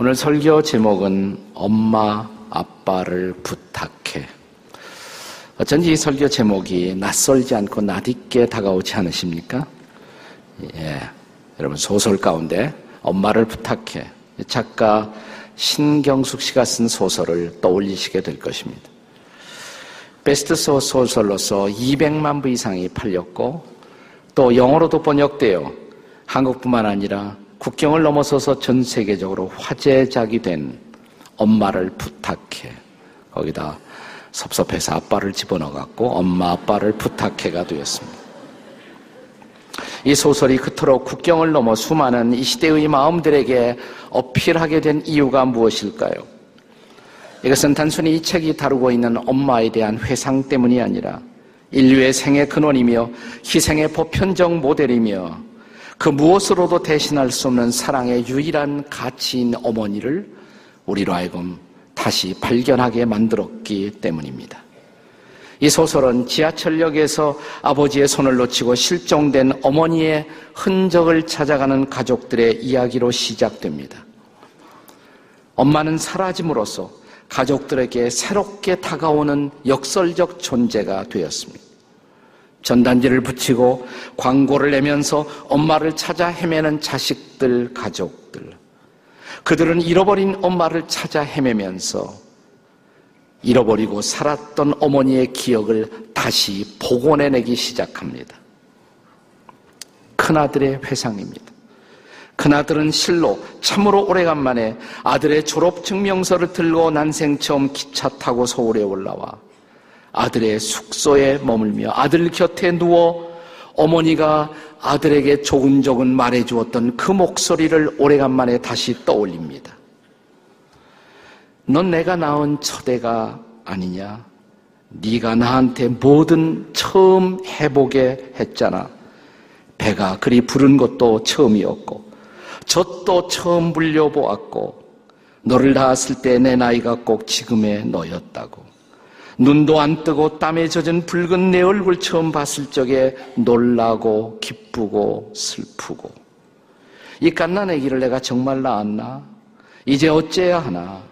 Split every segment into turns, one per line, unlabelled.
오늘 설교 제목은 엄마, 아빠를 부탁해. 어쩐지 이 설교 제목이 낯설지 않고 낯익게 다가오지 않으십니까? 예. 여러분, 소설 가운데 엄마를 부탁해. 작가 신경숙 씨가 쓴 소설을 떠올리시게 될 것입니다. 베스트 소설로서 200만 부 이상이 팔렸고 또 영어로도 번역되어 한국뿐만 아니라 국경을 넘어서서 전 세계적으로 화제작이 된 엄마를 부탁해. 거기다 섭섭해서 아빠를 집어넣어갖고 엄마 아빠를 부탁해가 되었습니다. 이 소설이 그토록 국경을 넘어 수많은 이 시대의 마음들에게 어필하게 된 이유가 무엇일까요? 이것은 단순히 이 책이 다루고 있는 엄마에 대한 회상 때문이 아니라 인류의 생의 근원이며 희생의 보편적 모델이며 그 무엇으로도 대신할 수 없는 사랑의 유일한 가치인 어머니를 우리로 하여금 다시 발견하게 만들었기 때문입니다. 이 소설은 지하철역에서 아버지의 손을 놓치고 실종된 어머니의 흔적을 찾아가는 가족들의 이야기로 시작됩니다. 엄마는 사라짐으로써 가족들에게 새롭게 다가오는 역설적 존재가 되었습니다. 전단지를 붙이고 광고를 내면서 엄마를 찾아 헤매는 자식들, 가족들. 그들은 잃어버린 엄마를 찾아 헤매면서 잃어버리고 살았던 어머니의 기억을 다시 복원해내기 시작합니다. 큰아들의 회상입니다. 큰아들은 실로 참으로 오래간만에 아들의 졸업 증명서를 들고 난생 처음 기차 타고 서울에 올라와 아들의 숙소에 머물며 아들 곁에 누워 어머니가 아들에게 조근조근 말해주었던 그 목소리를 오래간만에 다시 떠올립니다. 넌 내가 낳은 첫애가 아니냐? 네가 나한테 뭐든 처음 해보게 했잖아. 배가 그리 부른 것도 처음이었고 젖도 처음 불려보았고 너를 낳았을 때 내 나이가 꼭 지금의 너였다고. 눈도 안 뜨고 땀에 젖은 붉은 내 얼굴 처음 봤을 적에 놀라고 기쁘고 슬프고 이 갓난 아기를 내가 정말 낳았나? 이제 어째야 하나?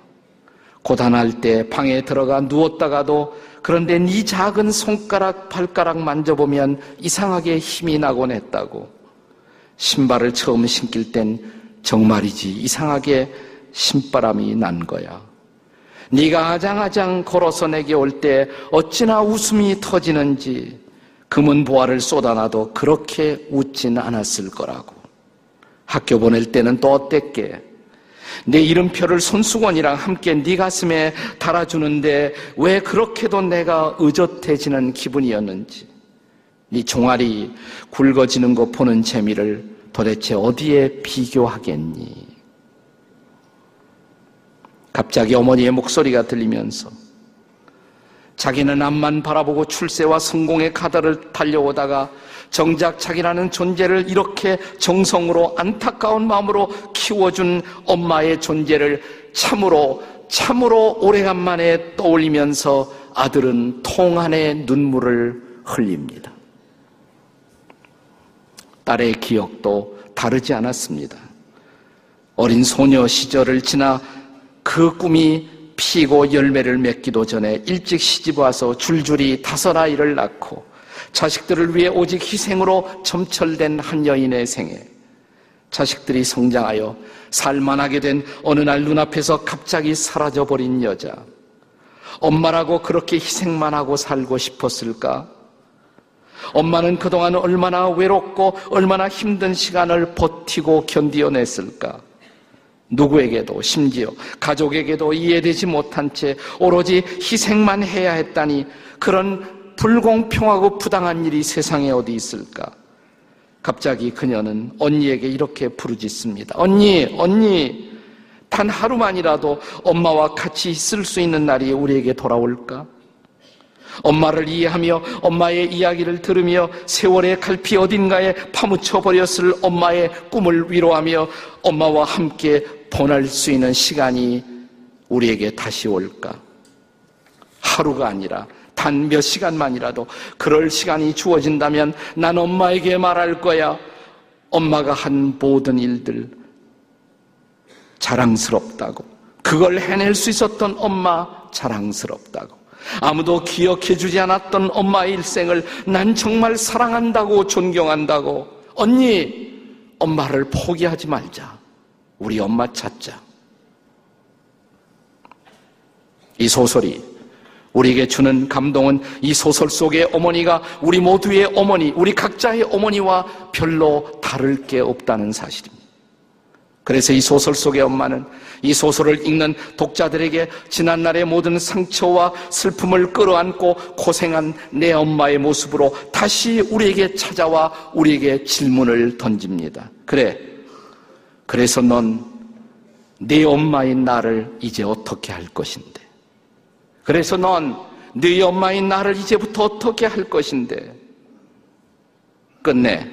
고단할 때 방에 들어가 누웠다가도 그런데 네 작은 손가락 발가락 만져보면 이상하게 힘이 나곤 했다고 신발을 처음 신길 땐 정말이지 이상하게 신바람이 난 거야. 네가 아장아장 걸어서 내게 올 때 어찌나 웃음이 터지는지 금은 보화를 쏟아놔도 그렇게 웃진 않았을 거라고. 학교 보낼 때는 또 어땠게? 내 이름표를 손수건이랑 함께 네 가슴에 달아주는데 왜 그렇게도 내가 의젓해지는 기분이었는지 네 종아리 굵어지는 거 보는 재미를 도대체 어디에 비교하겠니? 갑자기 어머니의 목소리가 들리면서 자기는 앞만 바라보고 출세와 성공의 카드를 달려오다가 정작 자기라는 존재를 이렇게 정성으로 안타까운 마음으로 키워준 엄마의 존재를 참으로 참으로 오래간만에 떠올리면서 아들은 통안의 눈물을 흘립니다. 딸의 기억도 다르지 않았습니다. 어린 소녀 시절을 지나 그 꿈이 피고 열매를 맺기도 전에 일찍 시집 와서 줄줄이 다섯 아이를 낳고 자식들을 위해 오직 희생으로 점철된 한 여인의 생애. 자식들이 성장하여 살만하게 된 어느 날 눈앞에서 갑자기 사라져버린 여자. 엄마라고 그렇게 희생만 하고 살고 싶었을까? 엄마는 그동안 얼마나 외롭고 얼마나 힘든 시간을 버티고 견디어냈을까? 누구에게도 심지어 가족에게도 이해되지 못한 채 오로지 희생만 해야 했다니 그런 불공평하고 부당한 일이 세상에 어디 있을까? 갑자기 그녀는 언니에게 이렇게 부르짖습니다. 언니, 언니, 단 하루만이라도 엄마와 같이 있을 수 있는 날이 우리에게 돌아올까? 엄마를 이해하며 엄마의 이야기를 들으며 세월의 갈피 어딘가에 파묻혀 버렸을 엄마의 꿈을 위로하며 엄마와 함께 보낼 수 있는 시간이 우리에게 다시 올까? 하루가 아니라 단 몇 시간만이라도 그럴 시간이 주어진다면 난 엄마에게 말할 거야. 엄마가 한 모든 일들 자랑스럽다고. 그걸 해낼 수 있었던 엄마 자랑스럽다고. 아무도 기억해 주지 않았던 엄마의 일생을 난 정말 사랑한다고 존경한다고. 언니, 엄마를 포기하지 말자. 우리 엄마 찾자. 이 소설이 우리에게 주는 감동은 이 소설 속의 어머니가 우리 모두의 어머니, 우리 각자의 어머니와 별로 다를 게 없다는 사실입니다. 그래서 이 소설 속의 엄마는 이 소설을 읽는 독자들에게 지난날의 모든 상처와 슬픔을 끌어안고 고생한 내 엄마의 모습으로 다시 우리에게 찾아와 우리에게 질문을 던집니다. 그래. 그래서 넌내 엄마인 나를 이제 어떻게 할 것인데? 그래서 넌 네 엄마인 나를 이제부터 어떻게 할 것인데? 끝내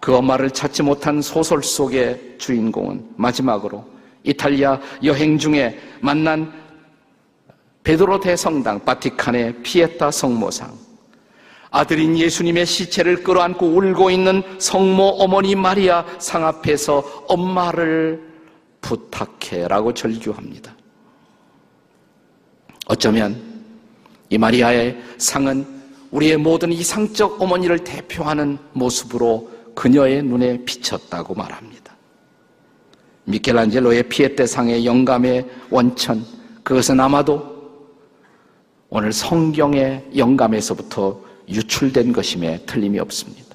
그 엄마를 찾지 못한 소설 속의 주인공은 마지막으로 이탈리아 여행 중에 만난 베드로 대성당 바티칸의 피에타 성모상 아들인 예수님의 시체를 끌어안고 울고 있는 성모 어머니 마리아 상 앞에서 엄마를 부탁해라고 절규합니다. 어쩌면 이 마리아의 상은 우리의 모든 이상적 어머니를 대표하는 모습으로 그녀의 눈에 비쳤다고 말합니다. 미켈란젤로의 피에테상의 영감의 원천, 그것은 아마도 오늘 성경의 영감에서부터 유출된 것임에 틀림이 없습니다.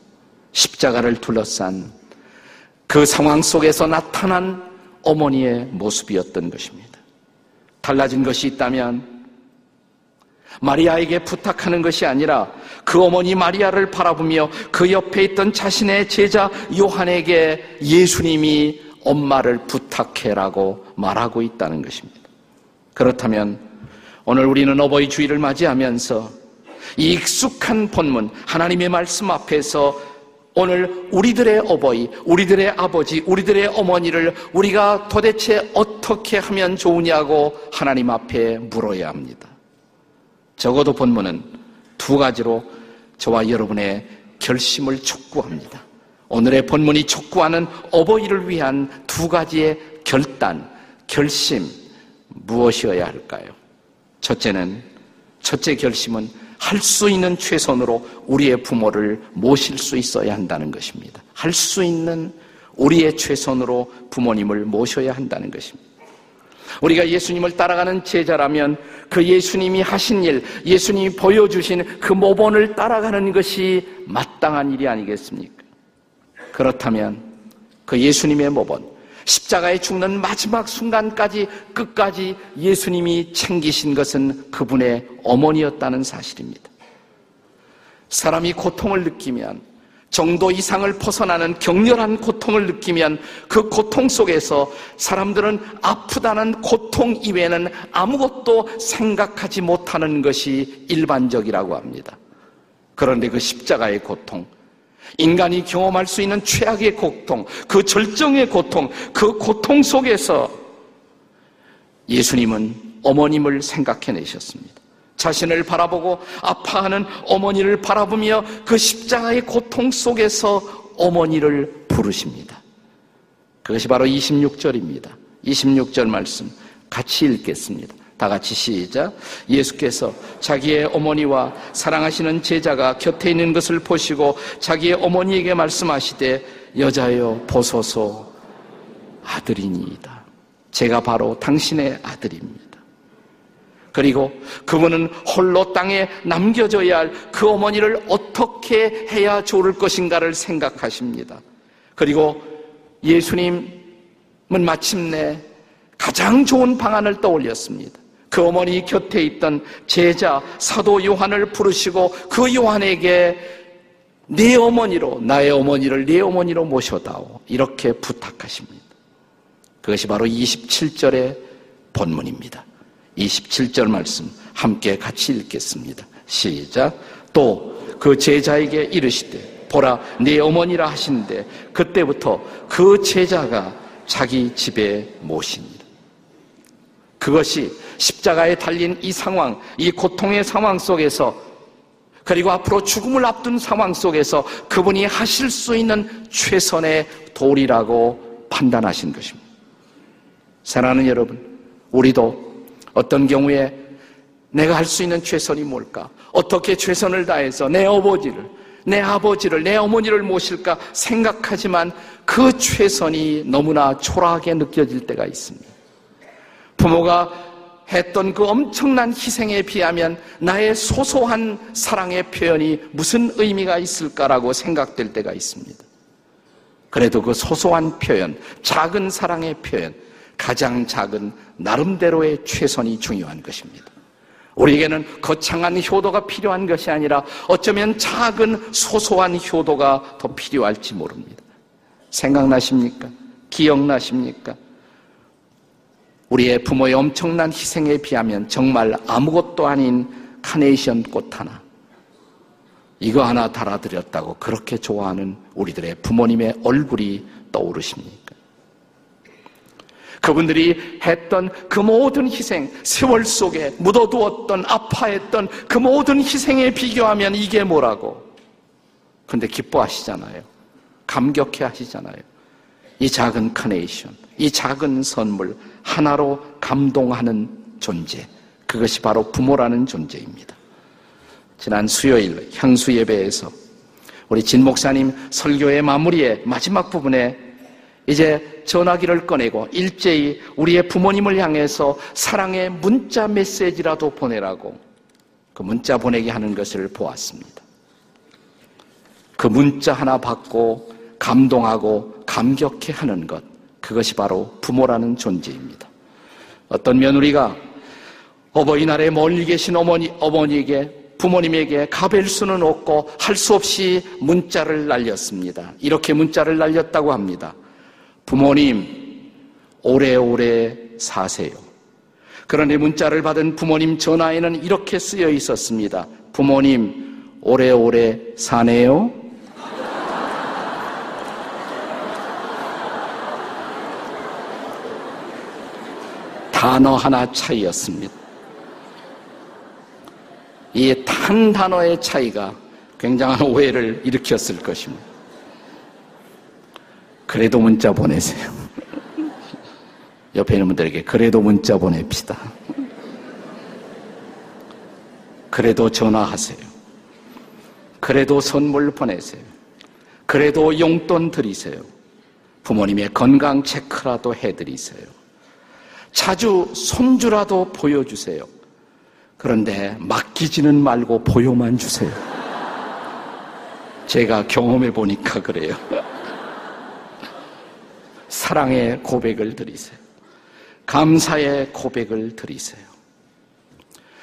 십자가를 둘러싼 그 상황 속에서 나타난 어머니의 모습이었던 것입니다. 달라진 것이 있다면 마리아에게 부탁하는 것이 아니라 그 어머니 마리아를 바라보며 그 옆에 있던 자신의 제자 요한에게 예수님이 엄마를 부탁해라고 말하고 있다는 것입니다. 그렇다면 오늘 우리는 어버이 주의를 맞이하면서 이 익숙한 본문 하나님의 말씀 앞에서 오늘 우리들의 어버이, 우리들의 아버지, 우리들의 어머니를 우리가 도대체 어떻게 하면 좋으냐고 하나님 앞에 물어야 합니다. 적어도 본문은 두 가지로 저와 여러분의 결심을 촉구합니다. 오늘의 본문이 촉구하는 어버이를 위한 두 가지의 결단, 결심, 무엇이어야 할까요? 첫째는, 첫째 결심은 할 수 있는 최선으로 우리의 부모를 모실 수 있어야 한다는 것입니다. 할 수 있는 우리의 최선으로 부모님을 모셔야 한다는 것입니다. 우리가 예수님을 따라가는 제자라면 그 예수님이 하신 일, 예수님이 보여주신 그 모본을 따라가는 것이 마땅한 일이 아니겠습니까? 그렇다면 그 예수님의 모본, 십자가에 죽는 마지막 순간까지 끝까지 예수님이 챙기신 것은 그분의 어머니였다는 사실입니다. 사람이 고통을 느끼면 정도 이상을 벗어나는 격렬한 고통을 느끼면 그 고통 속에서 사람들은 아프다는 고통 이외에는 아무것도 생각하지 못하는 것이 일반적이라고 합니다. 그런데 그 십자가의 고통, 인간이 경험할 수 있는 최악의 고통, 그 절정의 고통, 그 고통 속에서 예수님은 어머님을 생각해내셨습니다. 자신을 바라보고 아파하는 어머니를 바라보며 그 십자가의 고통 속에서 어머니를 부르십니다. 그것이 바로 26절입니다. 26절 말씀 같이 읽겠습니다. 다 같이 시작. 예수께서 자기의 어머니와 사랑하시는 제자가 곁에 있는 것을 보시고 자기의 어머니에게 말씀하시되 여자여 보소서 아들이니이다. 제가 바로 당신의 아들입니다. 그리고 그분은 홀로 땅에 남겨져야 할 그 어머니를 어떻게 해야 좋을 것인가를 생각하십니다. 그리고 예수님은 마침내 가장 좋은 방안을 떠올렸습니다. 그 어머니 곁에 있던 제자 사도 요한을 부르시고 그 요한에게 네 어머니로 나의 어머니를 네 어머니로 모셔다오 이렇게 부탁하십니다. 그것이 바로 27절의 본문입니다. 27절 말씀 함께 같이 읽겠습니다. 시작. 또 그 제자에게 이르시되 보라 네 어머니라 하시는데 그때부터 그 제자가 자기 집에 모십니다. 그것이 십자가에 달린 이 상황, 이 고통의 상황 속에서 그리고 앞으로 죽음을 앞둔 상황 속에서 그분이 하실 수 있는 최선의 도리라고 판단하신 것입니다. 사랑하는 여러분, 우리도 어떤 경우에 내가 할 수 있는 최선이 뭘까? 어떻게 최선을 다해서 내 아버지를, 내 아버지를, 내 어머니를 모실까 생각하지만 그 최선이 너무나 초라하게 느껴질 때가 있습니다. 부모가 했던 그 엄청난 희생에 비하면 나의 소소한 사랑의 표현이 무슨 의미가 있을까라고 생각될 때가 있습니다. 그래도 그 소소한 표현, 작은 사랑의 표현, 가장 작은 나름대로의 최선이 중요한 것입니다. 우리에게는 거창한 효도가 필요한 것이 아니라 어쩌면 작은 소소한 효도가 더 필요할지 모릅니다. 생각나십니까? 기억나십니까? 우리의 부모의 엄청난 희생에 비하면 정말 아무것도 아닌 카네이션 꽃 하나, 이거 하나 달아드렸다고 그렇게 좋아하는 우리들의 부모님의 얼굴이 떠오르십니까? 그분들이 했던 그 모든 희생, 세월 속에 묻어두었던 아파했던 그 모든 희생에 비교하면 이게 뭐라고? 근데 기뻐하시잖아요. 감격해 하시잖아요. 이 작은 카네이션, 이 작은 선물 하나로 감동하는 존재. 그것이 바로 부모라는 존재입니다. 지난 수요일 향수 예배에서 우리 진 목사님 설교의 마무리에 마지막 부분에 이제 전화기를 꺼내고 일제히 우리의 부모님을 향해서 사랑의 문자 메시지라도 보내라고 그 문자 보내게 하는 것을 보았습니다. 그 문자 하나 받고 감동하고 감격해 하는 것, 그것이 바로 부모라는 존재입니다. 어떤 며느리가 어버이날에 멀리 계신 어머니, 어머니에게 부모님에게 가벨 수는 없고 할 수 없이 문자를 날렸습니다. 이렇게 문자를 날렸다고 합니다. 부모님, 오래오래 사세요. 그런데 문자를 받은 부모님 전화에는 이렇게 쓰여 있었습니다. 부모님, 오래오래 사네요? 단어 하나 차이였습니다. 이 단 단어의 차이가 굉장한 오해를 일으켰을 것입니다. 그래도 문자 보내세요. 옆에 있는 분들에게 그래도 문자 보냅시다. 그래도 전화하세요. 그래도 선물 보내세요. 그래도 용돈 드리세요. 부모님의 건강 체크라도 해드리세요. 자주 손주라도 보여주세요. 그런데 맡기지는 말고 보여만 주세요. 제가 경험해 보니까 그래요. 사랑의 고백을 드리세요. 감사의 고백을 드리세요.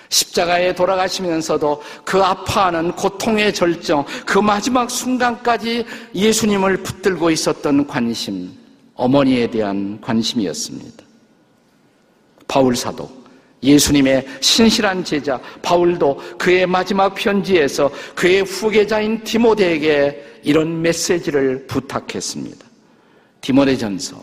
십자가에 돌아가시면서도 그 아파하는 고통의 절정, 그 마지막 순간까지 예수님을 붙들고 있었던 관심, 어머니에 대한 관심이었습니다. 바울 사도, 예수님의 신실한 제자 바울도 그의 마지막 편지에서 그의 후계자인 디모데에게 이런 메시지를 부탁했습니다. 디모데전서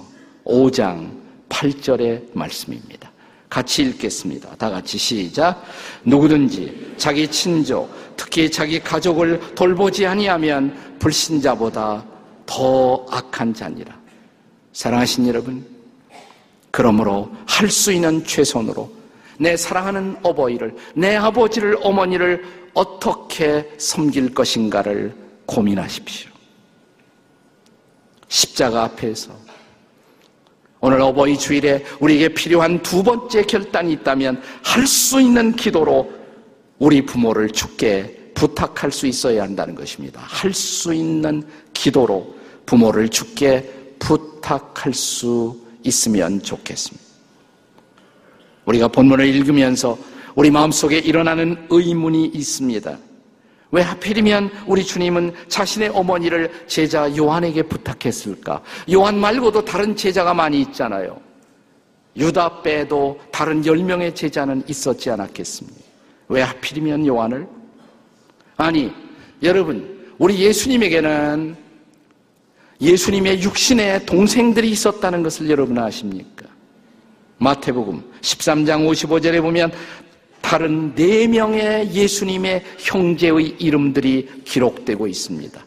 5장 8절의 말씀입니다. 같이 읽겠습니다. 다 같이 시작. 누구든지 자기 친족, 특히 자기 가족을 돌보지 아니하면 불신자보다 더 악한 자니라. 사랑하신 여러분, 그러므로 할 수 있는 최선으로 내 사랑하는 어버이를, 내 아버지를, 어머니를 어떻게 섬길 것인가를 고민하십시오. 십자가 앞에서 오늘 어버이 주일에 우리에게 필요한 두 번째 결단이 있다면 할 수 있는 기도로 우리 부모를 죽게 부탁할 수 있어야 한다는 것입니다. 할 수 있는 기도로 부모를 죽게 부탁할 수 있으면 좋겠습니다. 우리가 본문을 읽으면서 우리 마음속에 일어나는 의문이 있습니다. 왜 하필이면 우리 주님은 자신의 어머니를 제자 요한에게 부탁했을까? 요한 말고도 다른 제자가 많이 있잖아요. 유다 빼도 다른 10명의 제자는 있었지 않았겠습니까? 왜 하필이면 요한을? 아니, 여러분, 우리 예수님에게는 예수님의 육신의 동생들이 있었다는 것을 여러분 아십니까? 마태복음 13장 55절에 보면 다른 네 명의 예수님의 형제의 이름들이 기록되고 있습니다.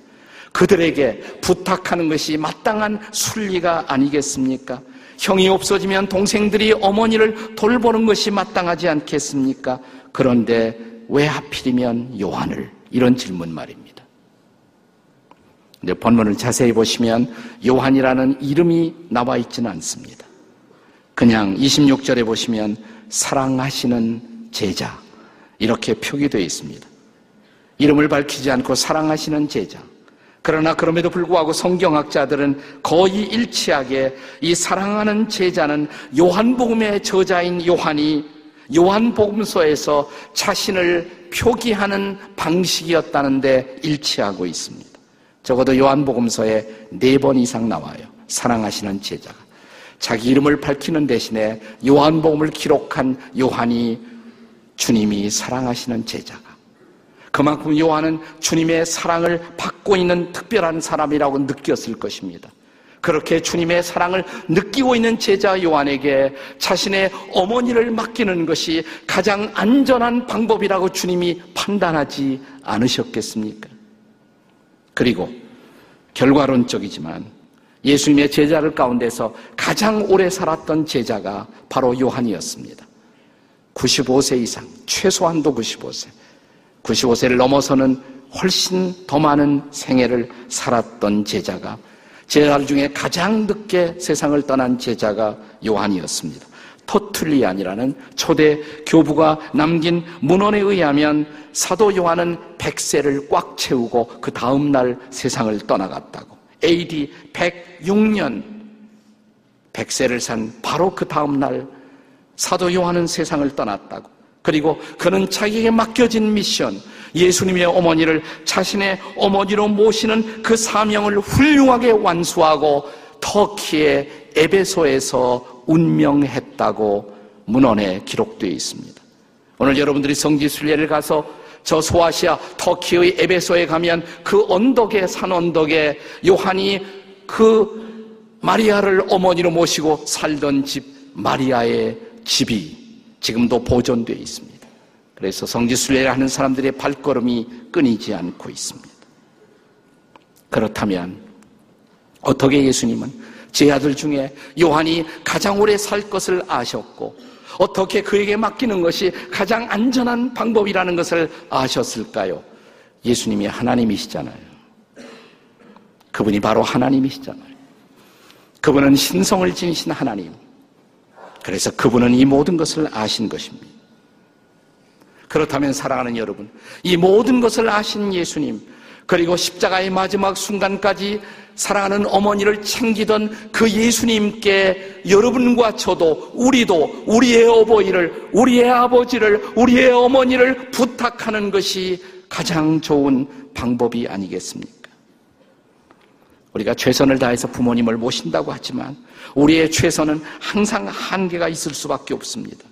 그들에게 부탁하는 것이 마땅한 순리가 아니겠습니까? 형이 없어지면 동생들이 어머니를 돌보는 것이 마땅하지 않겠습니까? 그런데 왜 하필이면 요한을? 이런 질문 말입니다. 근데 본문을 자세히 보시면 요한이라는 이름이 나와 있지는 않습니다. 그냥 26절에 보시면 사랑하시는 제자 이렇게 표기되어 있습니다. 이름을 밝히지 않고 사랑하시는 제자. 그러나 그럼에도 불구하고 성경학자들은 거의 일치하게 이 사랑하는 제자는 요한복음의 저자인 요한이 요한복음서에서 자신을 표기하는 방식이었다는데 일치하고 있습니다. 적어도 요한복음서에 네 번 이상 나와요. 사랑하시는 제자가. 자기 이름을 밝히는 대신에 요한복음을 기록한 요한이 주님이 사랑하시는 제자가. 그만큼 요한은 주님의 사랑을 받고 있는 특별한 사람이라고 느꼈을 것입니다. 그렇게 주님의 사랑을 느끼고 있는 제자 요한에게 자신의 어머니를 맡기는 것이 가장 안전한 방법이라고 주님이 판단하지 않으셨겠습니까? 그리고 결과론적이지만 예수님의 제자를 가운데서 가장 오래 살았던 제자가 바로 요한이었습니다. 95세 이상, 최소한도 95세. 95세를 넘어서는 훨씬 더 많은 생애를 살았던 제자가 제자들 중에 가장 늦게 세상을 떠난 제자가 요한이었습니다. 토틀리안이라는 초대 교부가 남긴 문헌에 의하면 사도 요한은 100세를 꽉 채우고 그 다음 날 세상을 떠나갔다고. AD 106년 100세를 산 바로 그 다음 날 사도 요한은 세상을 떠났다고. 그리고 그는 자기에게 맡겨진 미션, 예수님의 어머니를 자신의 어머니로 모시는 그 사명을 훌륭하게 완수하고 터키의 에베소에서 운명했다고 문헌에 기록되어 있습니다. 오늘 여러분들이 성지 순례를 가서 저 소아시아 터키의 에베소에 가면 그 언덕에 산 언덕에 요한이 그 마리아를 어머니로 모시고 살던 집 마리아의 집이 지금도 보존되어 있습니다. 그래서 성지순례를 하는 사람들의 발걸음이 끊이지 않고 있습니다. 그렇다면 어떻게 예수님은 제 아들 중에 요한이 가장 오래 살 것을 아셨고 어떻게 그에게 맡기는 것이 가장 안전한 방법이라는 것을 아셨을까요? 예수님이 하나님이시잖아요. 그분이 바로 하나님이시잖아요. 그분은 신성을 지니신 하나님. 그래서 그분은 이 모든 것을 아신 것입니다. 그렇다면 사랑하는 여러분, 이 모든 것을 아신 예수님, 그리고 십자가의 마지막 순간까지 사랑하는 어머니를 챙기던 그 예수님께 여러분과 저도, 우리도 우리의 어버이를, 우리의 아버지를, 우리의 어머니를 부탁하는 것이 가장 좋은 방법이 아니겠습니까? 우리가 최선을 다해서 부모님을 모신다고 하지만 우리의 최선은 항상 한계가 있을 수밖에 없습니다.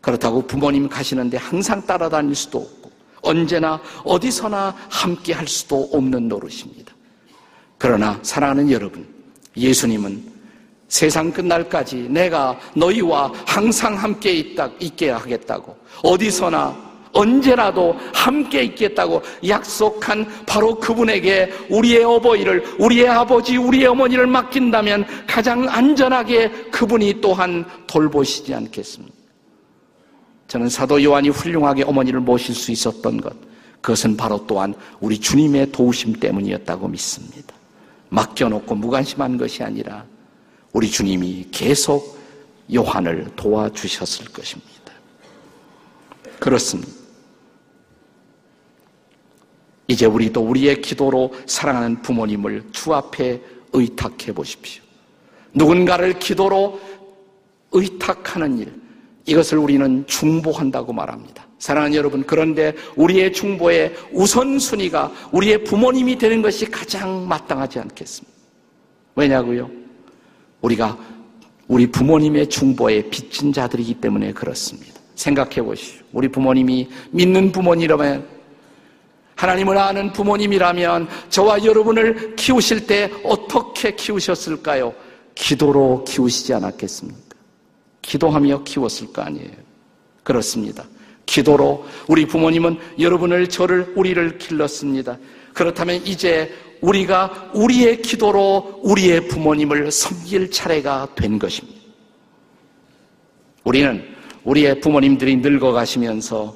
그렇다고 부모님 가시는데 항상 따라다닐 수도 없고 언제나 어디서나 함께 할 수도 없는 노릇입니다. 그러나 사랑하는 여러분, 예수님은 세상 끝날까지 내가 너희와 항상 함께 있다, 있게 하겠다고 어디서나 언제라도 함께 있겠다고 약속한 바로 그분에게 우리의 어버이를, 우리의 아버지, 우리의 어머니를 맡긴다면 가장 안전하게 그분이 또한 돌보시지 않겠습니까? 저는 사도 요한이 훌륭하게 어머니를 모실 수 있었던 것, 그것은 바로 또한 우리 주님의 도우심 때문이었다고 믿습니다. 맡겨놓고 무관심한 것이 아니라 우리 주님이 계속 요한을 도와주셨을 것입니다. 그렇습니다. 이제 우리도 우리의 기도로 사랑하는 부모님을 주 앞에 의탁해 보십시오. 누군가를 기도로 의탁하는 일, 이것을 우리는 중보한다고 말합니다. 사랑하는 여러분, 그런데 우리의 중보의 우선순위가 우리의 부모님이 되는 것이 가장 마땅하지 않겠습니까? 왜냐고요? 우리가 우리 부모님의 중보에 빚진 자들이기 때문에 그렇습니다. 생각해 보시오. 우리 부모님이 믿는 부모님이라면 하나님을 아는 부모님이라면 저와 여러분을 키우실 때 어떻게 키우셨을까요? 기도로 키우시지 않았겠습니까? 기도하며 키웠을 거 아니에요. 그렇습니다. 기도로 우리 부모님은 여러분을 저를 우리를 길렀습니다. 그렇다면 이제 우리가 우리의 기도로 우리의 부모님을 섬길 차례가 된 것입니다. 우리는 우리의 부모님들이 늙어가시면서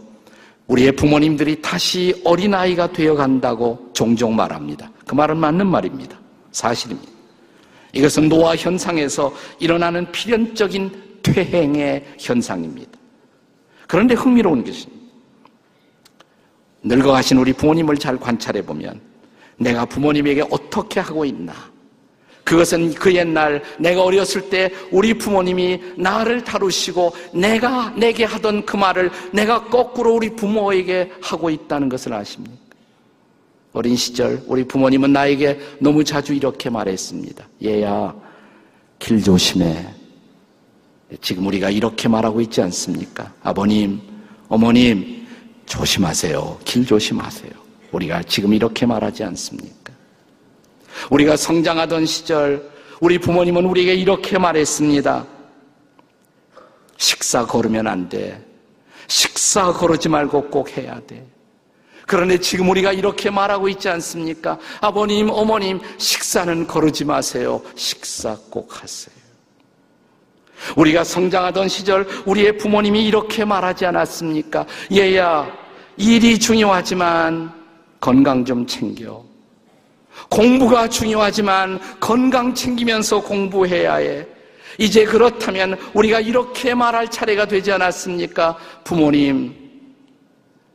우리의 부모님들이 다시 어린아이가 되어 간다고 종종 말합니다. 그 말은 맞는 말입니다. 사실입니다. 이것은 노화 현상에서 일어나는 필연적인 퇴행의 현상입니다. 그런데 흥미로운 것입니다. 늙어가신 우리 부모님을 잘 관찰해 보면 내가 부모님에게 어떻게 하고 있나 그것은 그 옛날 내가 어렸을 때 우리 부모님이 나를 다루시고 내가 내게 하던 그 말을 내가 거꾸로 우리 부모에게 하고 있다는 것을 아십니까? 어린 시절 우리 부모님은 나에게 너무 자주 이렇게 말했습니다. 얘야, 길 조심해. 지금 우리가 이렇게 말하고 있지 않습니까? 아버님, 어머님, 조심하세요. 길 조심하세요. 우리가 지금 이렇게 말하지 않습니까? 우리가 성장하던 시절 우리 부모님은 우리에게 이렇게 말했습니다. 식사 거르면 안 돼. 식사 거르지 말고 꼭 해야 돼. 그런데 지금 우리가 이렇게 말하고 있지 않습니까? 아버님, 어머님, 식사는 거르지 마세요. 식사 꼭 하세요. 우리가 성장하던 시절 우리의 부모님이 이렇게 말하지 않았습니까? 얘야, 일이 중요하지만 건강 좀 챙겨. 공부가 중요하지만 건강 챙기면서 공부해야 해. 이제 그렇다면 우리가 이렇게 말할 차례가 되지 않았습니까? 부모님,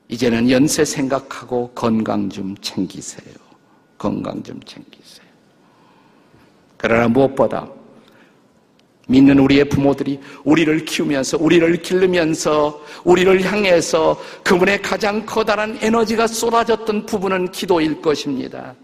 이제는 연세 생각하고 건강 좀 챙기세요. 건강 좀 챙기세요. 그러나 무엇보다 믿는 우리의 부모들이 우리를 키우면서 우리를 기르면서 우리를 향해서 그분의 가장 커다란 에너지가 쏟아졌던 부분은 기도일 것입니다.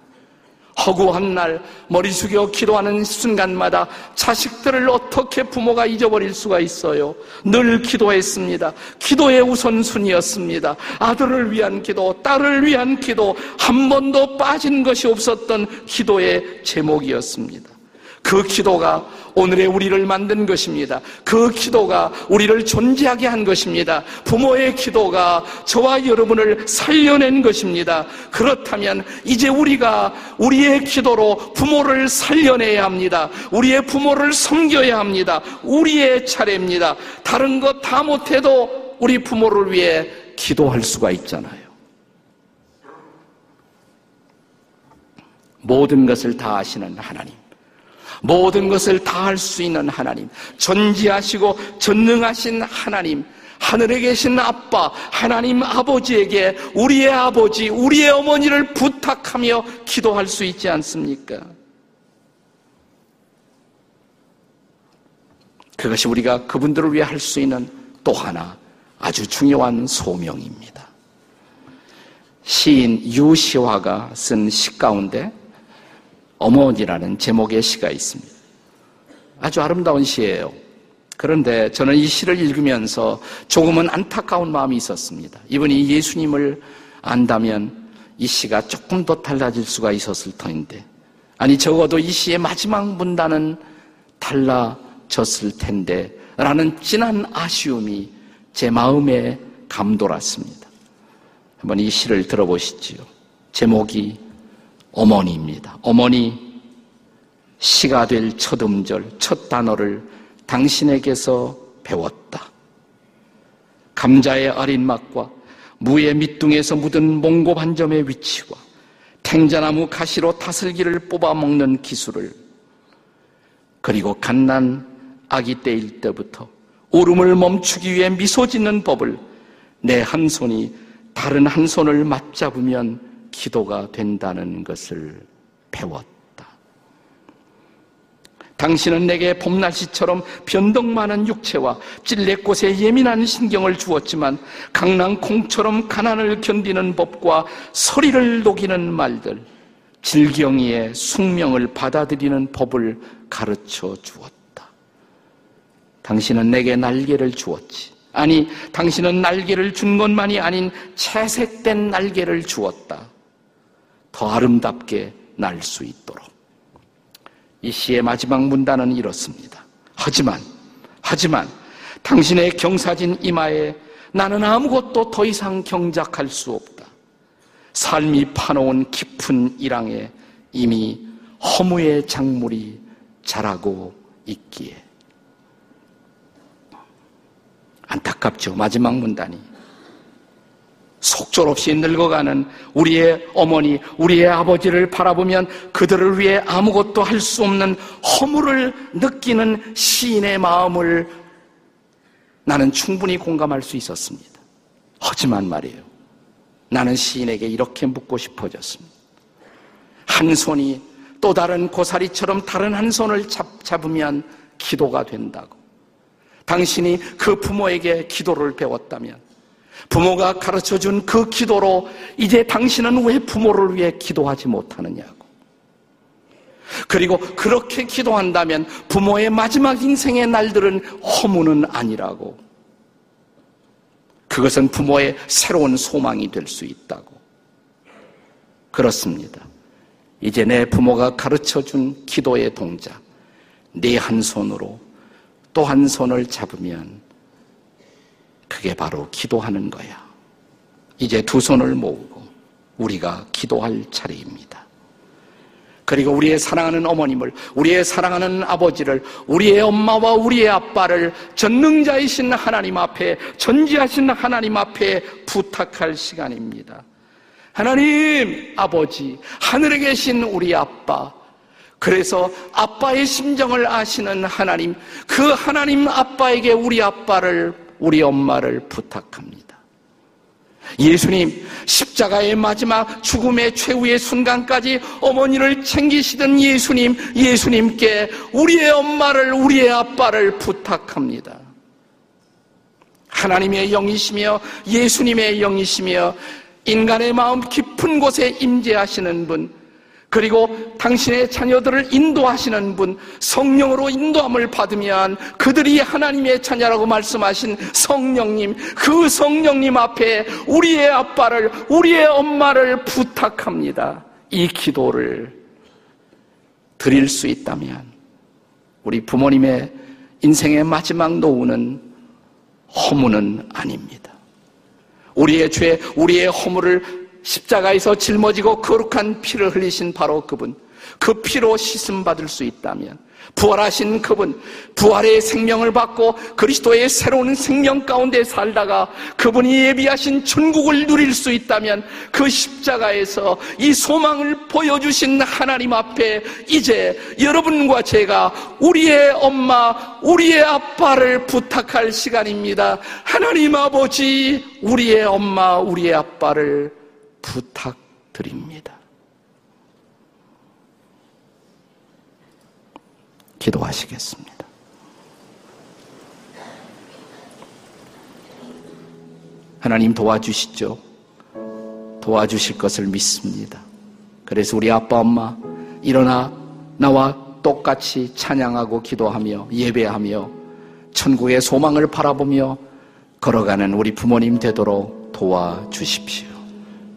허구한 날 머리 숙여 기도하는 순간마다 자식들을 어떻게 부모가 잊어버릴 수가 있어요? 늘 기도했습니다. 기도의 우선순위였습니다. 아들을 위한 기도, 딸을 위한 기도, 한 번도 빠진 것이 없었던 기도의 제목이었습니다. 그 기도가 오늘의 우리를 만든 것입니다. 그 기도가 우리를 존재하게 한 것입니다. 부모의 기도가 저와 여러분을 살려낸 것입니다. 그렇다면 이제 우리가 우리의 기도로 부모를 살려내야 합니다. 우리의 부모를 섬겨야 합니다. 우리의 차례입니다. 다른 것 다 못해도 우리 부모를 위해 기도할 수가 있잖아요. 모든 것을 다 아시는 하나님. 모든 것을 다 할 수 있는 하나님, 전지하시고 전능하신 하나님, 하늘에 계신 아빠, 하나님 아버지에게 우리의 아버지, 우리의 어머니를 부탁하며 기도할 수 있지 않습니까? 그것이 우리가 그분들을 위해 할 수 있는 또 하나 아주 중요한 소명입니다. 시인 유시화가 쓴 시 가운데 어머니라는 제목의 시가 있습니다. 아주 아름다운 시예요. 그런데 저는 이 시를 읽으면서 조금은 안타까운 마음이 있었습니다. 이분이 예수님을 안다면 이 시가 조금 더 달라질 수가 있었을 터인데, 아니, 적어도 이 시의 마지막 문단은 달라졌을 텐데, 라는 진한 아쉬움이 제 마음에 감돌았습니다. 한번 이 시를 들어보시지요. 제목이 어머니입니다. 어머니, 시가 될 첫 음절, 첫 단어를 당신에게서 배웠다. 감자의 아린 맛과 무의 밑둥에서 묻은 몽고 반점의 위치와 탱자나무 가시로 다슬기를 뽑아 먹는 기술을 그리고 갓난 아기 때일 때부터 울음을 멈추기 위해 미소 짓는 법을 내 한 손이 다른 한 손을 맞잡으면 기도가 된다는 것을 배웠다. 당신은 내게 봄날씨처럼 변동 많은 육체와 찔레꽃에 예민한 신경을 주었지만 강낭콩처럼 가난을 견디는 법과 소리를 녹이는 말들, 질경이의 숙명을 받아들이는 법을 가르쳐 주었다. 당신은 내게 날개를 주었지. 아니, 당신은 날개를 준 것만이 아닌 채색된 날개를 주었다. 더 아름답게 날 수 있도록. 이 시의 마지막 문단은 이렇습니다. 하지만, 하지만, 당신의 경사진 이마에 나는 아무것도 더 이상 경작할 수 없다. 삶이 파놓은 깊은 일항에 이미 허무의 작물이 자라고 있기에 안타깝죠. 마지막 문단이. 속절없이 늙어가는 우리의 어머니, 우리의 아버지를 바라보면 그들을 위해 아무것도 할 수 없는 허물을 느끼는 시인의 마음을 나는 충분히 공감할 수 있었습니다. 하지만 말이에요. 나는 시인에게 이렇게 묻고 싶어졌습니다. 한 손이 또 다른 고사리처럼 다른 한 손을 잡, 잡으면 기도가 된다고. 당신이 그 부모에게 기도를 배웠다면 부모가 가르쳐 준 그 기도로 이제 당신은 왜 부모를 위해 기도하지 못하느냐고. 그리고 그렇게 기도한다면 부모의 마지막 인생의 날들은 허무는 아니라고. 그것은 부모의 새로운 소망이 될 수 있다고. 그렇습니다. 이제 내 부모가 가르쳐 준 기도의 동작, 내한 손으로 또 한 손을 잡으면 그게 바로 기도하는 거야. 이제 두 손을 모으고 우리가 기도할 차례입니다. 그리고 우리의 사랑하는 어머님을, 우리의 사랑하는 아버지를, 우리의 엄마와 우리의 아빠를 전능자이신 하나님 앞에, 전지하신 하나님 앞에 부탁할 시간입니다. 하나님, 아버지, 하늘에 계신 우리 아빠, 그래서 아빠의 심정을 아시는 하나님, 그 하나님 아빠에게 우리 아빠를, 우리 엄마를 부탁합니다. 예수님, 십자가의 마지막 죽음의 최후의 순간까지 어머니를 챙기시던 예수님, 예수님께 우리의 엄마를, 우리의 아빠를 부탁합니다. 하나님의 영이시며 예수님의 영이시며 인간의 마음 깊은 곳에 임재하시는 분, 그리고 당신의 자녀들을 인도하시는 분, 성령으로 인도함을 받으면 그들이 하나님의 자녀라고 말씀하신 성령님, 그 성령님 앞에 우리의 아빠를, 우리의 엄마를 부탁합니다. 이 기도를 드릴 수 있다면 우리 부모님의 인생의 마지막 노후는 허무는 아닙니다. 우리의 죄, 우리의 허물을 십자가에서 짊어지고 거룩한 피를 흘리신 바로 그분, 그 피로 씻음 받을 수 있다면 부활하신 그분, 부활의 생명을 받고 그리스도의 새로운 생명 가운데 살다가 그분이 예비하신 천국을 누릴 수 있다면 그 십자가에서 이 소망을 보여주신 하나님 앞에 이제 여러분과 제가 우리의 엄마, 우리의 아빠를 부탁할 시간입니다. 하나님 아버지, 우리의 엄마, 우리의 아빠를 부탁드립니다. 기도하시겠습니다. 하나님 도와주시죠. 도와주실 것을 믿습니다. 그래서 우리 아빠, 엄마, 일어나 나와 똑같이 찬양하고 기도하며 예배하며 천국의 소망을 바라보며 걸어가는 우리 부모님 되도록 도와주십시오.